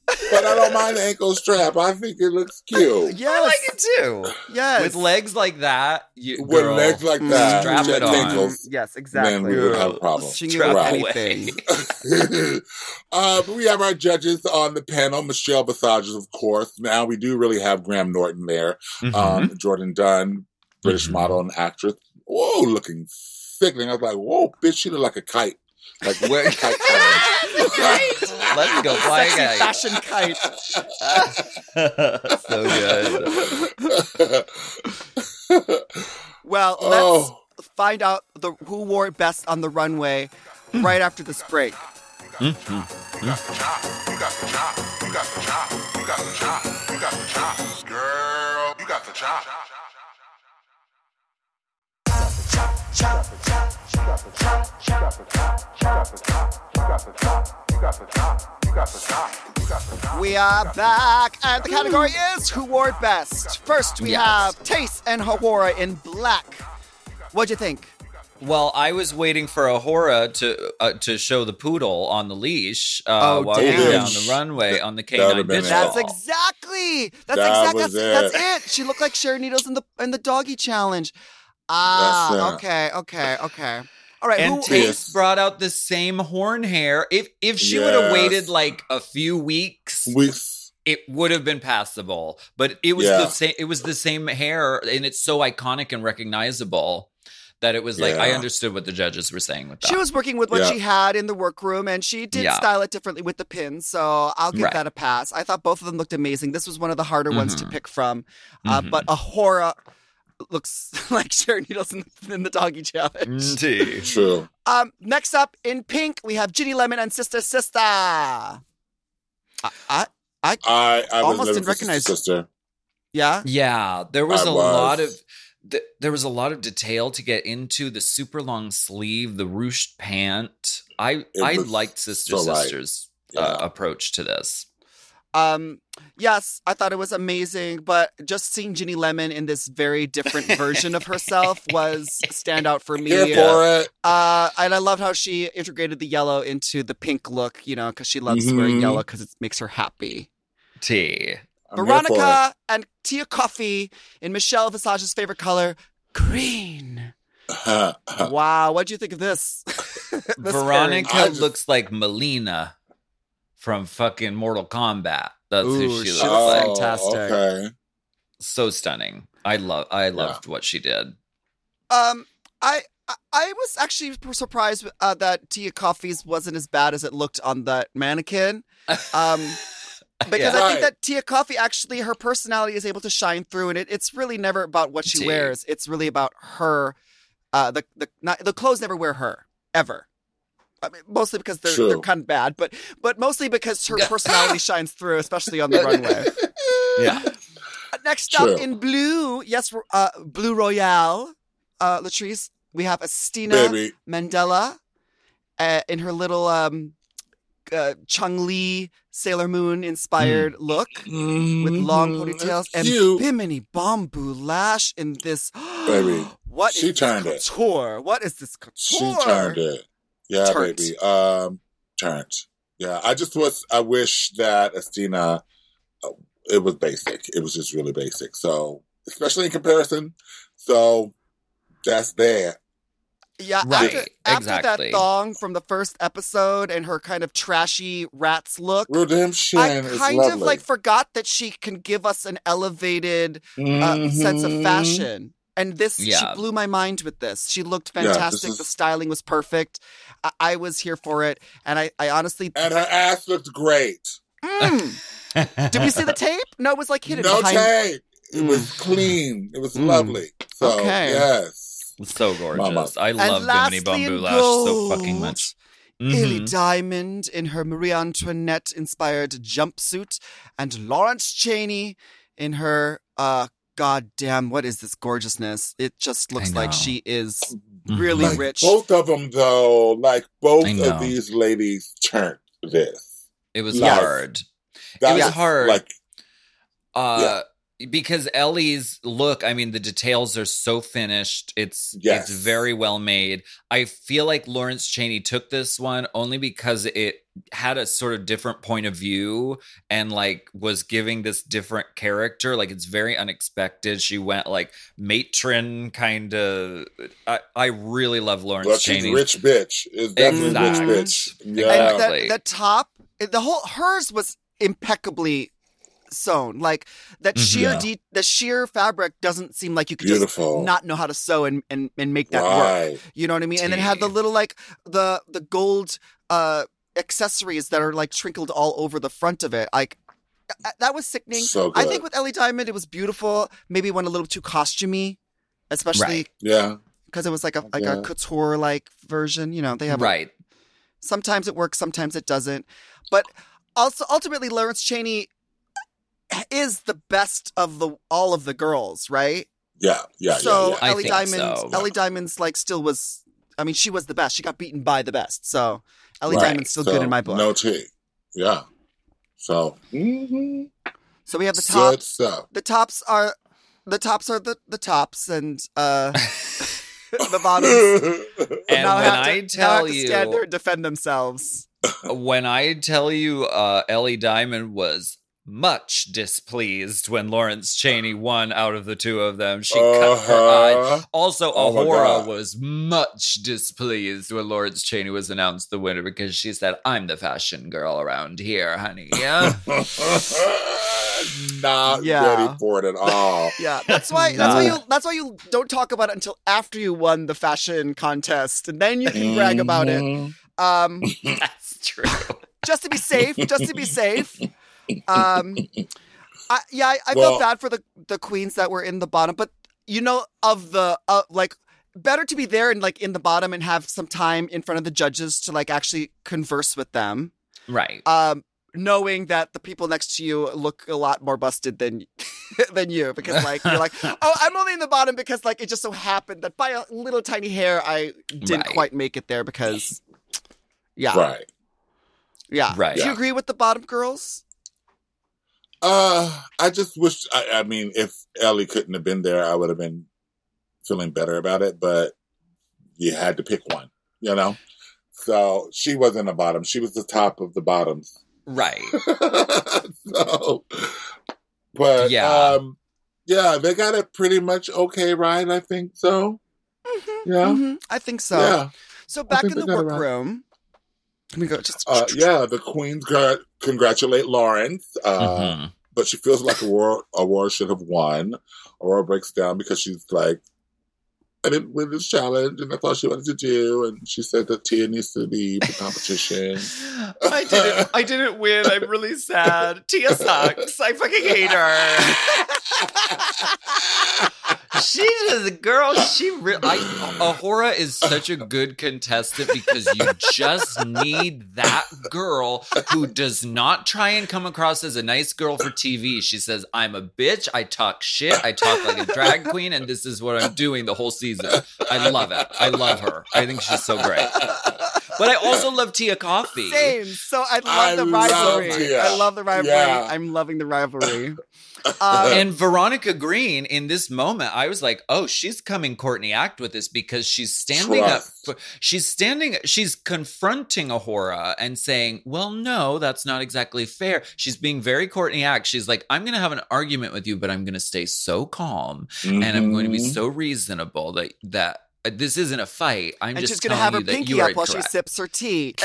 But I don't mind the ankle strap. I think it looks cute. Yes. I like it too. Yes. With legs like that, you, With girl, legs like that, strap it on. ankles, Yes, exactly. then we would have a problem. She knew Strap anything. uh, we have our judges on the panel. Michelle Visages, of course. Now we do really have Graham Norton there. Mhm. Um, Jourdan Dunn, British Mhm. model and actress. Whoa, looking sickening. I was like, whoa, bitch, she look like a kite. Like where kite flying. Let's go fly Sexy a fashion kite. kite. so good. Well, let's oh, find out the who wore it best on the runway right after this break. You got chop. We are back, and the category is Who Wore It Best. First, we Yes. have Tayce and A'Whora in black. What'd you think? Well, I was waiting for A'Whora to uh, to show the poodle on the leash uh, Oh, walking damn. down the runway on the K That would've canine bitch. That's exactly. That's That exactly. That's, it. that's it. She looked like Sharon Needles in the in the doggy challenge. Ah, okay, okay, okay. All right. And who, Tayce Yes. brought out the same horn hair. If if she would have waited like a few weeks, weeks. it would have been passable. But it was Yeah. the same. It was the same hair, and it's so iconic and recognizable that it was like I understood what the judges were saying with that. she was working with what Yeah. she had in the workroom, and she did Yeah. style it differently with the pins. So I'll give Right. that a pass. I thought both of them looked amazing. This was one of the harder ones to Mhm. pick from, uh, Mhm. but A'Whora looks like Sharon Needles in the, in the doggy challenge. Indeed. True. Um, next up in pink, we have Ginny Lemon and Sister Sister. I, I, I, I was Almost didn't recognize- sister. yeah. Yeah, there was I a was. lot of th- there was a lot of detail to get into the super long sleeve, the ruched pant. I It I liked Sister so right. Sister's Yeah. uh, approach to this. Um, yes, I thought it was amazing, but just seeing Ginny Lemon in this very different version of herself was a standout for me. Here for it. Uh, and I loved how she integrated the yellow into the pink look, you know, because she loves wearing Mhm. yellow because it makes her happy. T. I'm Veronique and Tia Kofi in Michelle Visage's favorite color, green. it. wow, what do you think of this? This Veronique just- looks like Mileena from fucking Mortal Kombat. That's Ooh, who she she looks looks like. fantastic. Oh, Okay. So stunning. I love I loved what she did. Um, I I- I was actually surprised uh, that Tia Kofi's wasn't as bad as it looked on that mannequin. Um, because I Right. think that Tia Kofi actually her personality is able to shine through, and it, it's really never about what she Tea. wears. It's really about her. Uh, the the not, the clothes never wear her ever. I mean, mostly because they're True. they're kind of bad, but but mostly because her personality shines through, especially on the runway. yeah. Uh, Next True. up in blue, yes, uh, Blue Royale, uh, Latrice, we have Asttina Baby. Mandella uh, in her little um, uh, Chun-Li Sailor Moon inspired look with long Mhm. ponytails and cute. Bimini Bon Boulash in this. Baby. What She is turned this it. couture? What is this couture? She turned it. Yeah, Turned. baby. Um, turned. Yeah, I just was. I wish that Asttina. uh, It was basic. It was just really basic. So, especially in comparison. So, that's that. Yeah, Right, after, after exactly. that thong from the first episode and her kind of trashy rats look, Redemption I kind lovely. of like forgot that she can give us an elevated uh, sense of Mhm. fashion. And this, Yeah. she blew my mind with this. She looked Yeah, fantastic. is- The styling was perfect. I, I was here for it, and I, I honestly. And her ass looked great. Mm. Did we see the tape? No, it was like hidden No behind. tape. It was Mm. clean. It was Mm. lovely. So Okay. yes. So gorgeous. Mama. I love lastly Bimini Bon Boulash so fucking gold, much. Ellie Mhm. Diamond in her Marie Antoinette inspired jumpsuit, and Lawrence Chaney in her uh goddamn what is this gorgeousness? It just looks like she is Mhm. really Like rich. both of them though, like both of these ladies turned this. It was Yes. hard. That was was hard. Like Uh because Ellie's look, I mean the details are so finished. It's Yes. it's very well made. I feel like Lawrence Chaney took this one only because it had a sort of different point of view and like was giving this different character. Like it's very unexpected. She went like matron kind of I, I really love Lawrence well, Chaney. rich bitch. Is definitely Exactly. rich bitch. Yeah. and Exactly. that, the top, the whole hers was impeccably sewn. Like that Mhm. sheer Yeah. de- the sheer fabric doesn't seem like you could Beautiful. just not know how to sew and and, and make that work. You know what I mean? And then had the little like the the gold uh accessories that are like trickled all over the front of it. Like that was sickening. So I think with Ellie Diamond it was beautiful. Maybe went a little too costumey, especially Right. Yeah. because it was like a like Yeah. a couture like version. You know, they have a- right. sometimes it works, sometimes it doesn't. But also ultimately Lawrence Chaney is the best of the all of the girls, right? Yeah. Yeah. so yeah, I Ellie think Diamond, so. Ellie Diamond's like still was. I mean, she was the best. She got beaten by the best. So Ellie Right. Diamond's still So, good in my book. No tea. Yeah. So mhm. so we have the tops. good stuff. The tops are the tops are the the tops, and uh the bottoms And now when have to, I now tell have to stand there and defend themselves. when I tell you uh Ellie Diamond was much displeased when Lawrence Chaney won out of the two of them. She cut her eye. Uh-huh. Also, Oh my A'Whora was much displeased when Lawrence Chaney was announced the winner because she said, I'm the fashion girl around here, honey. Yeah. Not Yeah. ready for it at all. Yeah, that's why. That's why you. That's why you don't talk about it until after you won the fashion contest, and then you can brag about it. Mhm. Um, That's true. just to be safe. Just to be safe. Um, I, yeah, I, I Well- felt bad for the the queens that were in the bottom, but you know, of the uh, like, better to be there and like in the bottom and have some time in front of the judges to like actually converse with them. Right. Um, knowing that the people next to you look a lot more busted than than you because like you're like oh i'm only in the bottom because like it just so happened that by a little tiny hair i didn't Right. quite make it there because yeah Right. yeah Right. do you Yeah. agree with the bottom girls Uh, I just wish. I, I mean, if Ellie couldn't have been there, I would have been feeling better about it. But you had to pick one, you know. So she wasn't the bottom; she was the top of the bottoms. Right. so, but Yeah. um, yeah, they got it pretty much okay, right? I think so. Yeah, Mhm, i think so yeah, so back in the workroom let me go just uh, yeah. The queens got congratulate Lawrence. Uh, Mhm. but she feels like A'Whora, A'Whora should have won. A'Whora breaks down because she's like, I didn't win this challenge, and that's all she wanted to do. And she said that Tia needs to leave the competition. I didn't. I didn't win. I'm really sad. Tia sucks. I fucking hate her. she just girl. She re- I, A'Whora is such a good contestant because you just need that girl who does not try and come across as a nice girl for TV. She says, "I'm a bitch. I talk shit. I talk like a drag queen, and this is what I'm doing the whole season." I love it. I love her. I think she's so great. But I also love Tia Kofi. same so i love I the rivalry Tia. i love the rivalry Yeah. i'm loving the rivalry um, And Veronique Green, in this moment, I was like, "Oh, she's coming Courtney Act with this because she's standing Trust. up. She's standing. She's confronting A'Whora and saying, "Well, no, that's not exactly fair." She's being very Courtney Act. She's like, "I'm going to have an argument with you, but I'm going to stay so calm and I'm going to be Mhm. so reasonable that that." uh, This isn't a fight. I'm and just she's gonna have her pinky up while she sips her tea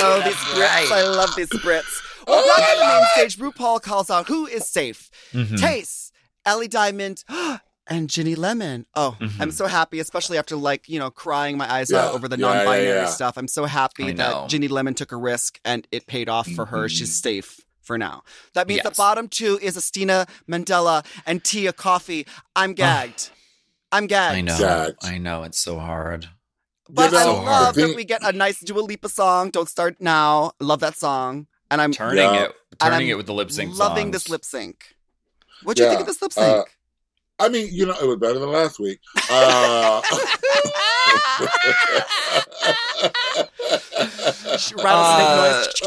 Oh, these Brits. right. I love these Brits. Well, back on the main stage, RuPaul calls out who is safe. Mhm. Tayce, Ellie Diamond, and Ginny Lemon. Oh, Mhm. I'm so happy, especially after like, you know, crying my eyes Yeah. out over the Yeah, yeah, non-binary yeah. stuff. I'm so happy that know. Ginny Lemon took a risk and it paid off for her. Mhm. She's safe for now. That means the bottom two is Asttina Mandella and Tia Kofi. I'm gagged. I'm gagged. I know. Gagged. I know. It's so hard. But You I love the that we get a nice Dua Lipa song. Don't start now. Love that song. And I'm Turning Yeah. it, And turning I'm it with the lip sync. loving this lip sync. What do you think of this lip sync? uh, I mean, you know, it was better than last week. Uh, Rattlesnake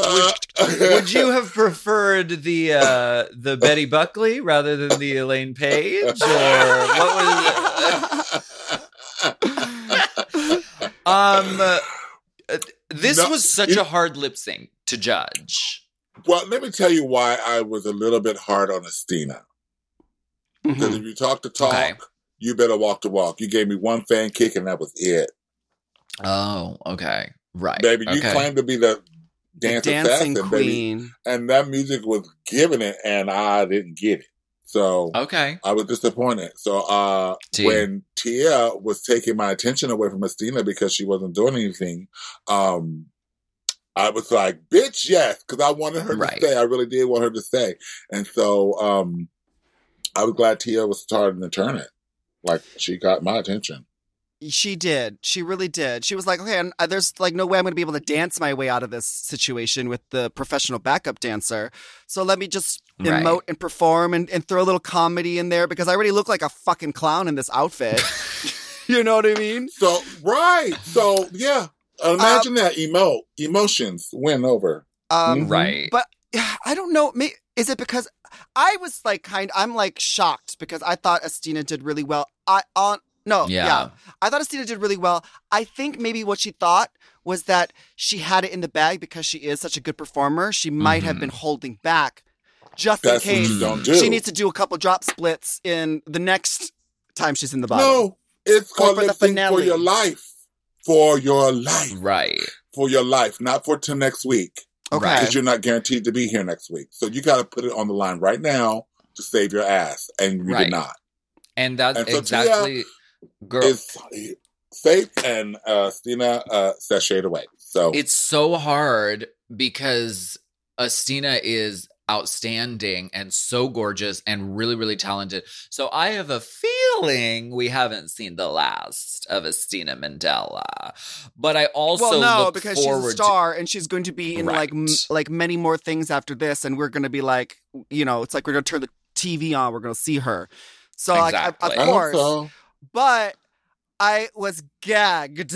noise. Would you have preferred the uh, the Betty Buckley rather than the Elaine Paige, or what was? um, uh, this No, was such you- a hard lip sync to judge. well, let me tell you why I was a little bit hard on Asttina. Because Mhm. if you talk the talk, Okay. you better walk the walk. You gave me one fan kick, and that was it. Oh, okay, right, Baby, you okay. claim to be the The dance dancing assassin, baby. queen. And that music was giving it, and I didn't get it. So Okay, I was disappointed. So uh T. when Tia was taking my attention away from Asttina because she wasn't doing anything, um I was like, bitch, yes, because I wanted her Right. to stay. I really did want her to stay. And so um I was glad Tia was starting to turn it. Like she got my attention. She did. She really did. She was like, okay, and, uh, there's like no way I'm going to be able to dance my way out of this situation with the professional backup dancer. So let me just Right. emote and perform and, and throw a little comedy in there because I already look like a fucking clown in this outfit. you know what I mean? So right. So yeah. Um, Imagine that emo emotions win over. Um, Mhm. right. But I don't know. May- Is it because I was like kind? I'm like shocked because I thought Asttina did really well. I on no, yeah. yeah. I thought Asttina did really well. I think maybe what she thought was that she had it in the bag because she is such a good performer. She might have Mhm. been holding back just That's in what case you don't do. she needs to do a couple drop splits in the next time she's in the bottom. No, it's called for the lip sync for your life. For your life. Right. For your life, not for till next week. Okay. Because you're not guaranteed to be here next week. So you got to put it on the line right now to save your ass. And you Right. did not. And that's And so Tia exactly girl. It's safe and uh, Stina uh, sashayed away. So It's so hard because Asttina is outstanding and so gorgeous and really, really talented. So I have a feeling we haven't seen the last of Asttina Mandella. But I also well, no, look because she's a star and she's going to be in like m- like many more things after this, and we're going to be like, you know, it's like we're going to turn the TV on, we're going to see her. So, like, Exactly. I of course, so. but I was gagged,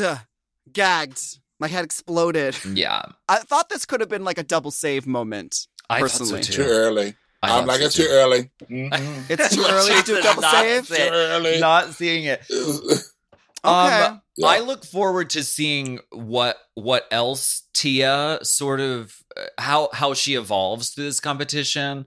gagged. My head exploded. Yeah. I thought this could have been like a double save moment. I Personally. thought so Too too. early. I I'm like, so it's too. too early. Mhm. It's too early to do a double Not save. too it. early. Not seeing it. Okay. Um, Yeah. I look forward to seeing what what else Tia sort of uh, how how she evolves through this competition.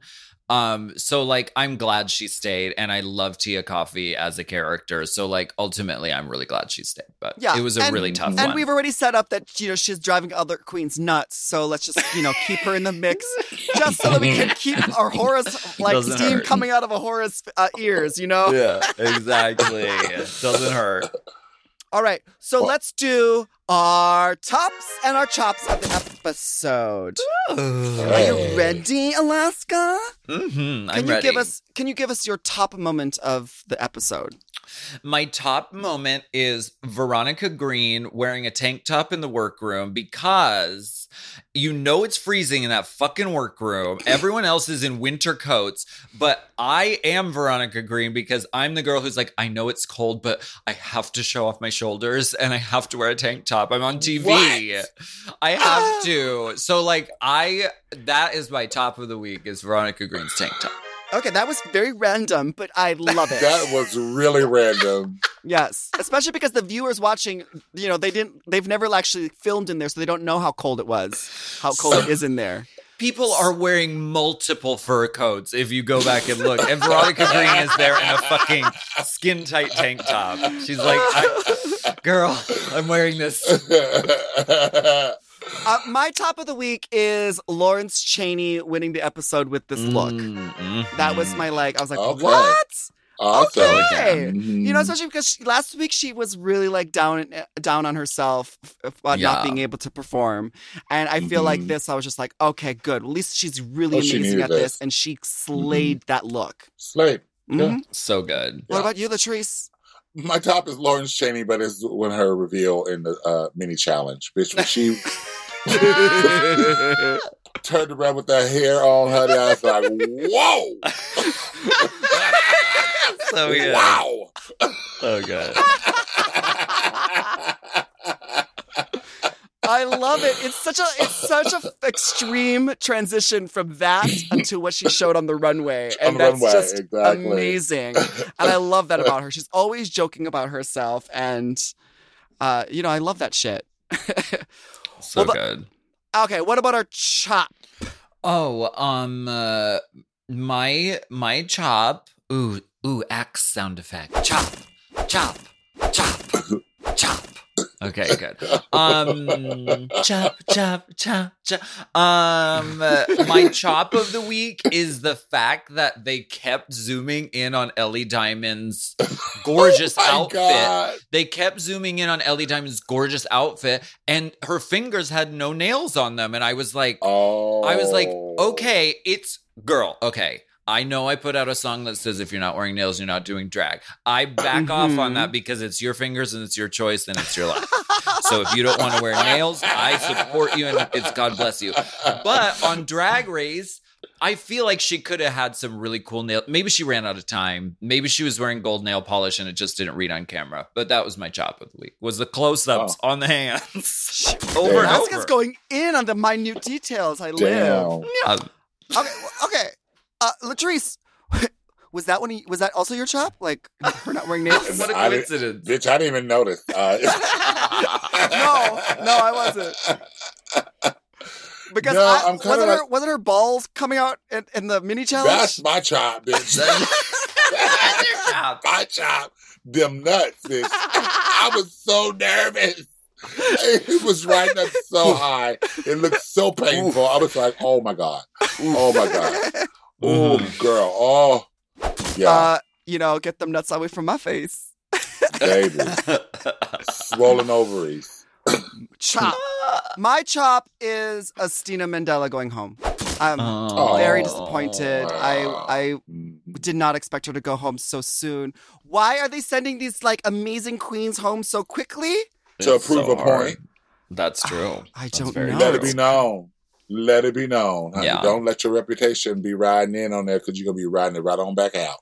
Um, so like I'm glad she stayed, and I love Tia Kofi as a character. So like ultimately, I'm really glad she stayed. But Yeah, it was a and- really tough one. And one. we've already set up that you know she's driving other queens nuts, so let's just you know keep her in the mix, just so that we can keep our Horace like Doesn't steam hurt. coming out of A'Whora's uh, ears, you know. yeah, exactly. it doesn't hurt. All right, so let's do our tops and our chops of the episode. Are you ready, Alaska? Mm-hmm, Can I'm you ready. give us Can you give us your top moment of the episode? My top moment is Veronique Green wearing a tank top in the workroom because you know it's freezing in that fucking workroom. Everyone else is in winter coats, but I am Veronique Green because I'm the girl who's like, I know it's cold, but I have to show off my shoulders and I have to wear a tank top. I'm on TV. What? I have to. So like I that is my top of the week is Veronique Green's tank top. Okay, that was very random, but I love it. That was really random. Yes, especially because the viewers watching, you know, they didn't, they've never actually filmed in there, so they don't know how cold it was, how cold it is in there. People are wearing multiple fur coats if you go back and look. And Veronique Green is there in a fucking skin tight tank top. She's like, I, girl, I'm wearing this. Uh, my top of the week is Lawrence Chaney winning the episode with this look. Mm, mhm. That was my like. I was like, Okay. what? Awesome. Okay. Mhm. You know, especially because she, last week she was really like down down on herself f- about Yeah. not being able to perform, and I feel like Mhm. this. I was just like, okay, good. At least she's really Oh, amazing needed at this, this. and she slayed that look. Slate. Mhm. so good. What Yeah. about you, Latrice? My top is Lawrence Chaney, but it's when her reveal in the uh, mini challenge. Bitch, when she turned around with that hair on, honey, I was like, whoa! so good. Wow! So good. I love it. It's such a it's such a extreme transition from that unto what she showed on the runway, and On the that's runway, just exactly. amazing. And I love that about her. She's always joking about herself, and uh, you know, I love that shit. So Well, the- good. okay, what about our chop? Oh, um, uh, my my chop. Ooh, ooh, axe sound effect. Chop, chop, chop, chop. Okay, good. Um, chop, chop, chop, chop. Um, uh, my chop of the week is the fact that they kept zooming in on Ellie Diamond's gorgeous Oh outfit. God. They kept zooming in on Ellie Diamond's gorgeous outfit, and her fingers had no nails on them. And I was like, Oh. I was like, okay, it's girl. Okay. I know I put out a song that says if you're not wearing nails, you're not doing drag. I back mm-hmm. off on that because it's your fingers and it's your choice and it's your life. so if you don't want to wear nails, I support you and it's God bless you. But on Drag Race, I feel like she could have had some really cool nail. Maybe she ran out of time. Maybe she was wearing gold nail polish and it just didn't read on camera. But that was my chop of the week. Was the close-ups on the hands over and Alaska's over. going in on the minute details. I live. Damn. Yeah. Um, okay, okay. Uh, Latrice, was that when one? Was that also your chop? Like her not wearing nails? What a I didn't- coincidence. Bitch, I didn't even notice. Uh, no, no, I wasn't. Because No, I, I'm wasn't her wasn't her balls coming out in, in the mini challenge? That's my chop, bitch. That's your chop. my chop. Them nuts, bitch. I was so nervous. It was riding up so high. It looked so painful. I was like, oh my God. Oh my God. Oh, girl. Oh, yeah, Uh, you know, get them nuts away from my face. baby. Swollen ovaries. Chop. My chop is Asttina Mandella going home. I'm Oh. very disappointed. I I Mm. did not expect her to go home so soon. Why are they sending these like amazing queens home so quickly? To It's prove so a hard. point. That's true. I That's don't know. Let it true. be known. Let it be known. honey. Yeah. Don't let your reputation be riding in on there because you're going to be riding it right on back out.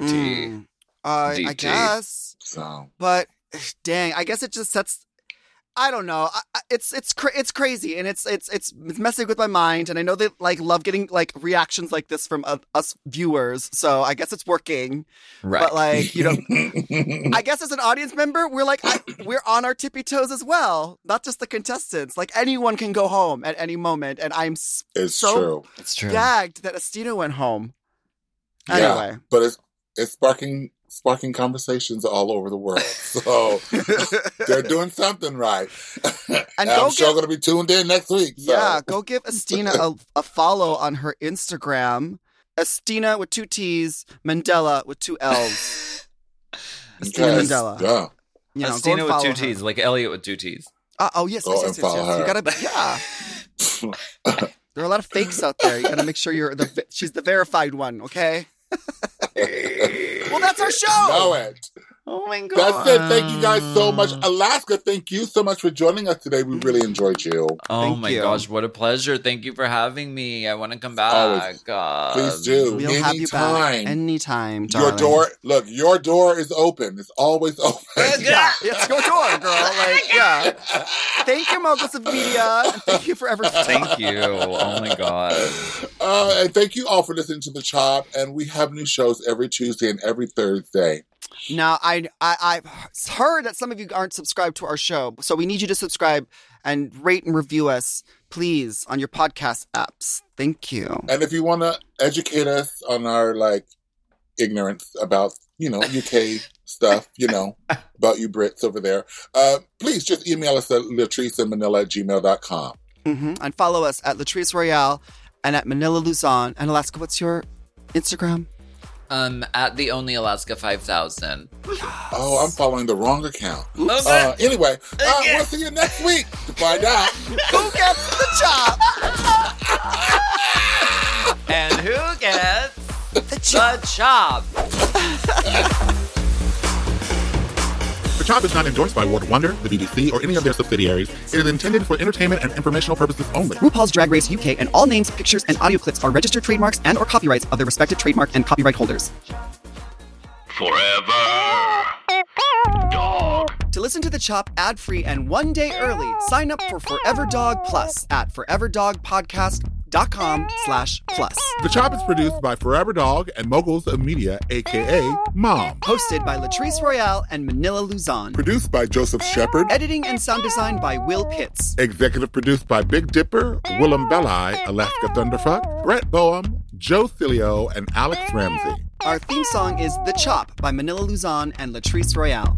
Mm. Uh, I guess, So, but dang, I guess it just sets. I don't know. I, I- it's it's cra- it's crazy, and it's it's it's it's messing with my mind. And I know they like love getting like reactions like this from uh, us viewers. So I guess it's working. Right. But like you know, I guess as an audience member, we're like I, we're on our tippy toes as well. Not just the contestants. Like anyone can go home at any moment, and I'm it's So- true. it's true. gagged that Asttina went home. Yeah. Anyway, But it's it's sparking sparking conversations all over the world. So they're doing something right. And I'm go sure going to be tuned in next week. So. yeah, go give Asttina a, a follow on her Instagram. Asttina with two T's, Mandella with two L's. Asttina Yes. Mandella. Yeah. You know, Asttina with two her. T's, like Elliot with two T's. Uh, oh yes, Go yes, yes, yes, follow yes. You her. gotta, yeah. There are a lot of fakes out there. You gotta make sure you're the. She's the verified one. Okay. Well, that's our show. Know it. Oh my god. That's it. Thank you guys so much. Alaska, thank you so much for joining us today. We really enjoyed you. Oh Thank my you. gosh, what a pleasure. Thank you for having me. I want to come back. Always. God. Please do. We'll have you back Anytime. anytime, Your door, look, your door is open. It's always open. Yeah, it's your door, girl. Like, yeah. Thank you, Mogul Media, and thank you for everything. Thank you. Oh my god. Uh, and thank you all for listening to the Chop. And we have new shows every Tuesday and every Thursday. Now, I, I I've heard that some of you aren't subscribed to our show, so we need you to subscribe and rate and review us, please, on your podcast apps. Thank you. And if you want to educate us on our like ignorance about, you know, UK stuff, you know, about you Brits over there, uh, please just email us at latricemanila at gmail.com. hmm And follow us at Latrice Royale and at Manila Luzon. And Alaska, what's your Instagram? Um, at the only Alaska 5000. Oh, I'm following the wrong account. Okay. Uh, anyway, uh, we'll see you next week to find out. Who gets the job? and who gets The job. the job? The Chop is not endorsed by World Wonder, the BBC, or any of their subsidiaries. It is intended for entertainment and informational purposes only. RuPaul's Drag Race UK and all names, pictures, and audio clips are registered trademarks and or copyrights of their respective trademark and copyright holders. Forever. Dog. To listen to The Chop ad-free and one day early, sign up for Forever Dog Plus at foreverdogpodcast.com slash plus. The Chop is produced by Forever Dog and Moguls of Media, aka Mom. Hosted by Latrice Royale and Manila Luzon. Produced by Joseph Shepard. Editing and sound design by Will Pitts. Executive produced by Big Dipper, Willam Belli, Alaska Thunderfuck, Brett Boehm, Joe Cilio, and Alex Ramsey. Our theme song is The Chop by Manila Luzon and Latrice Royale.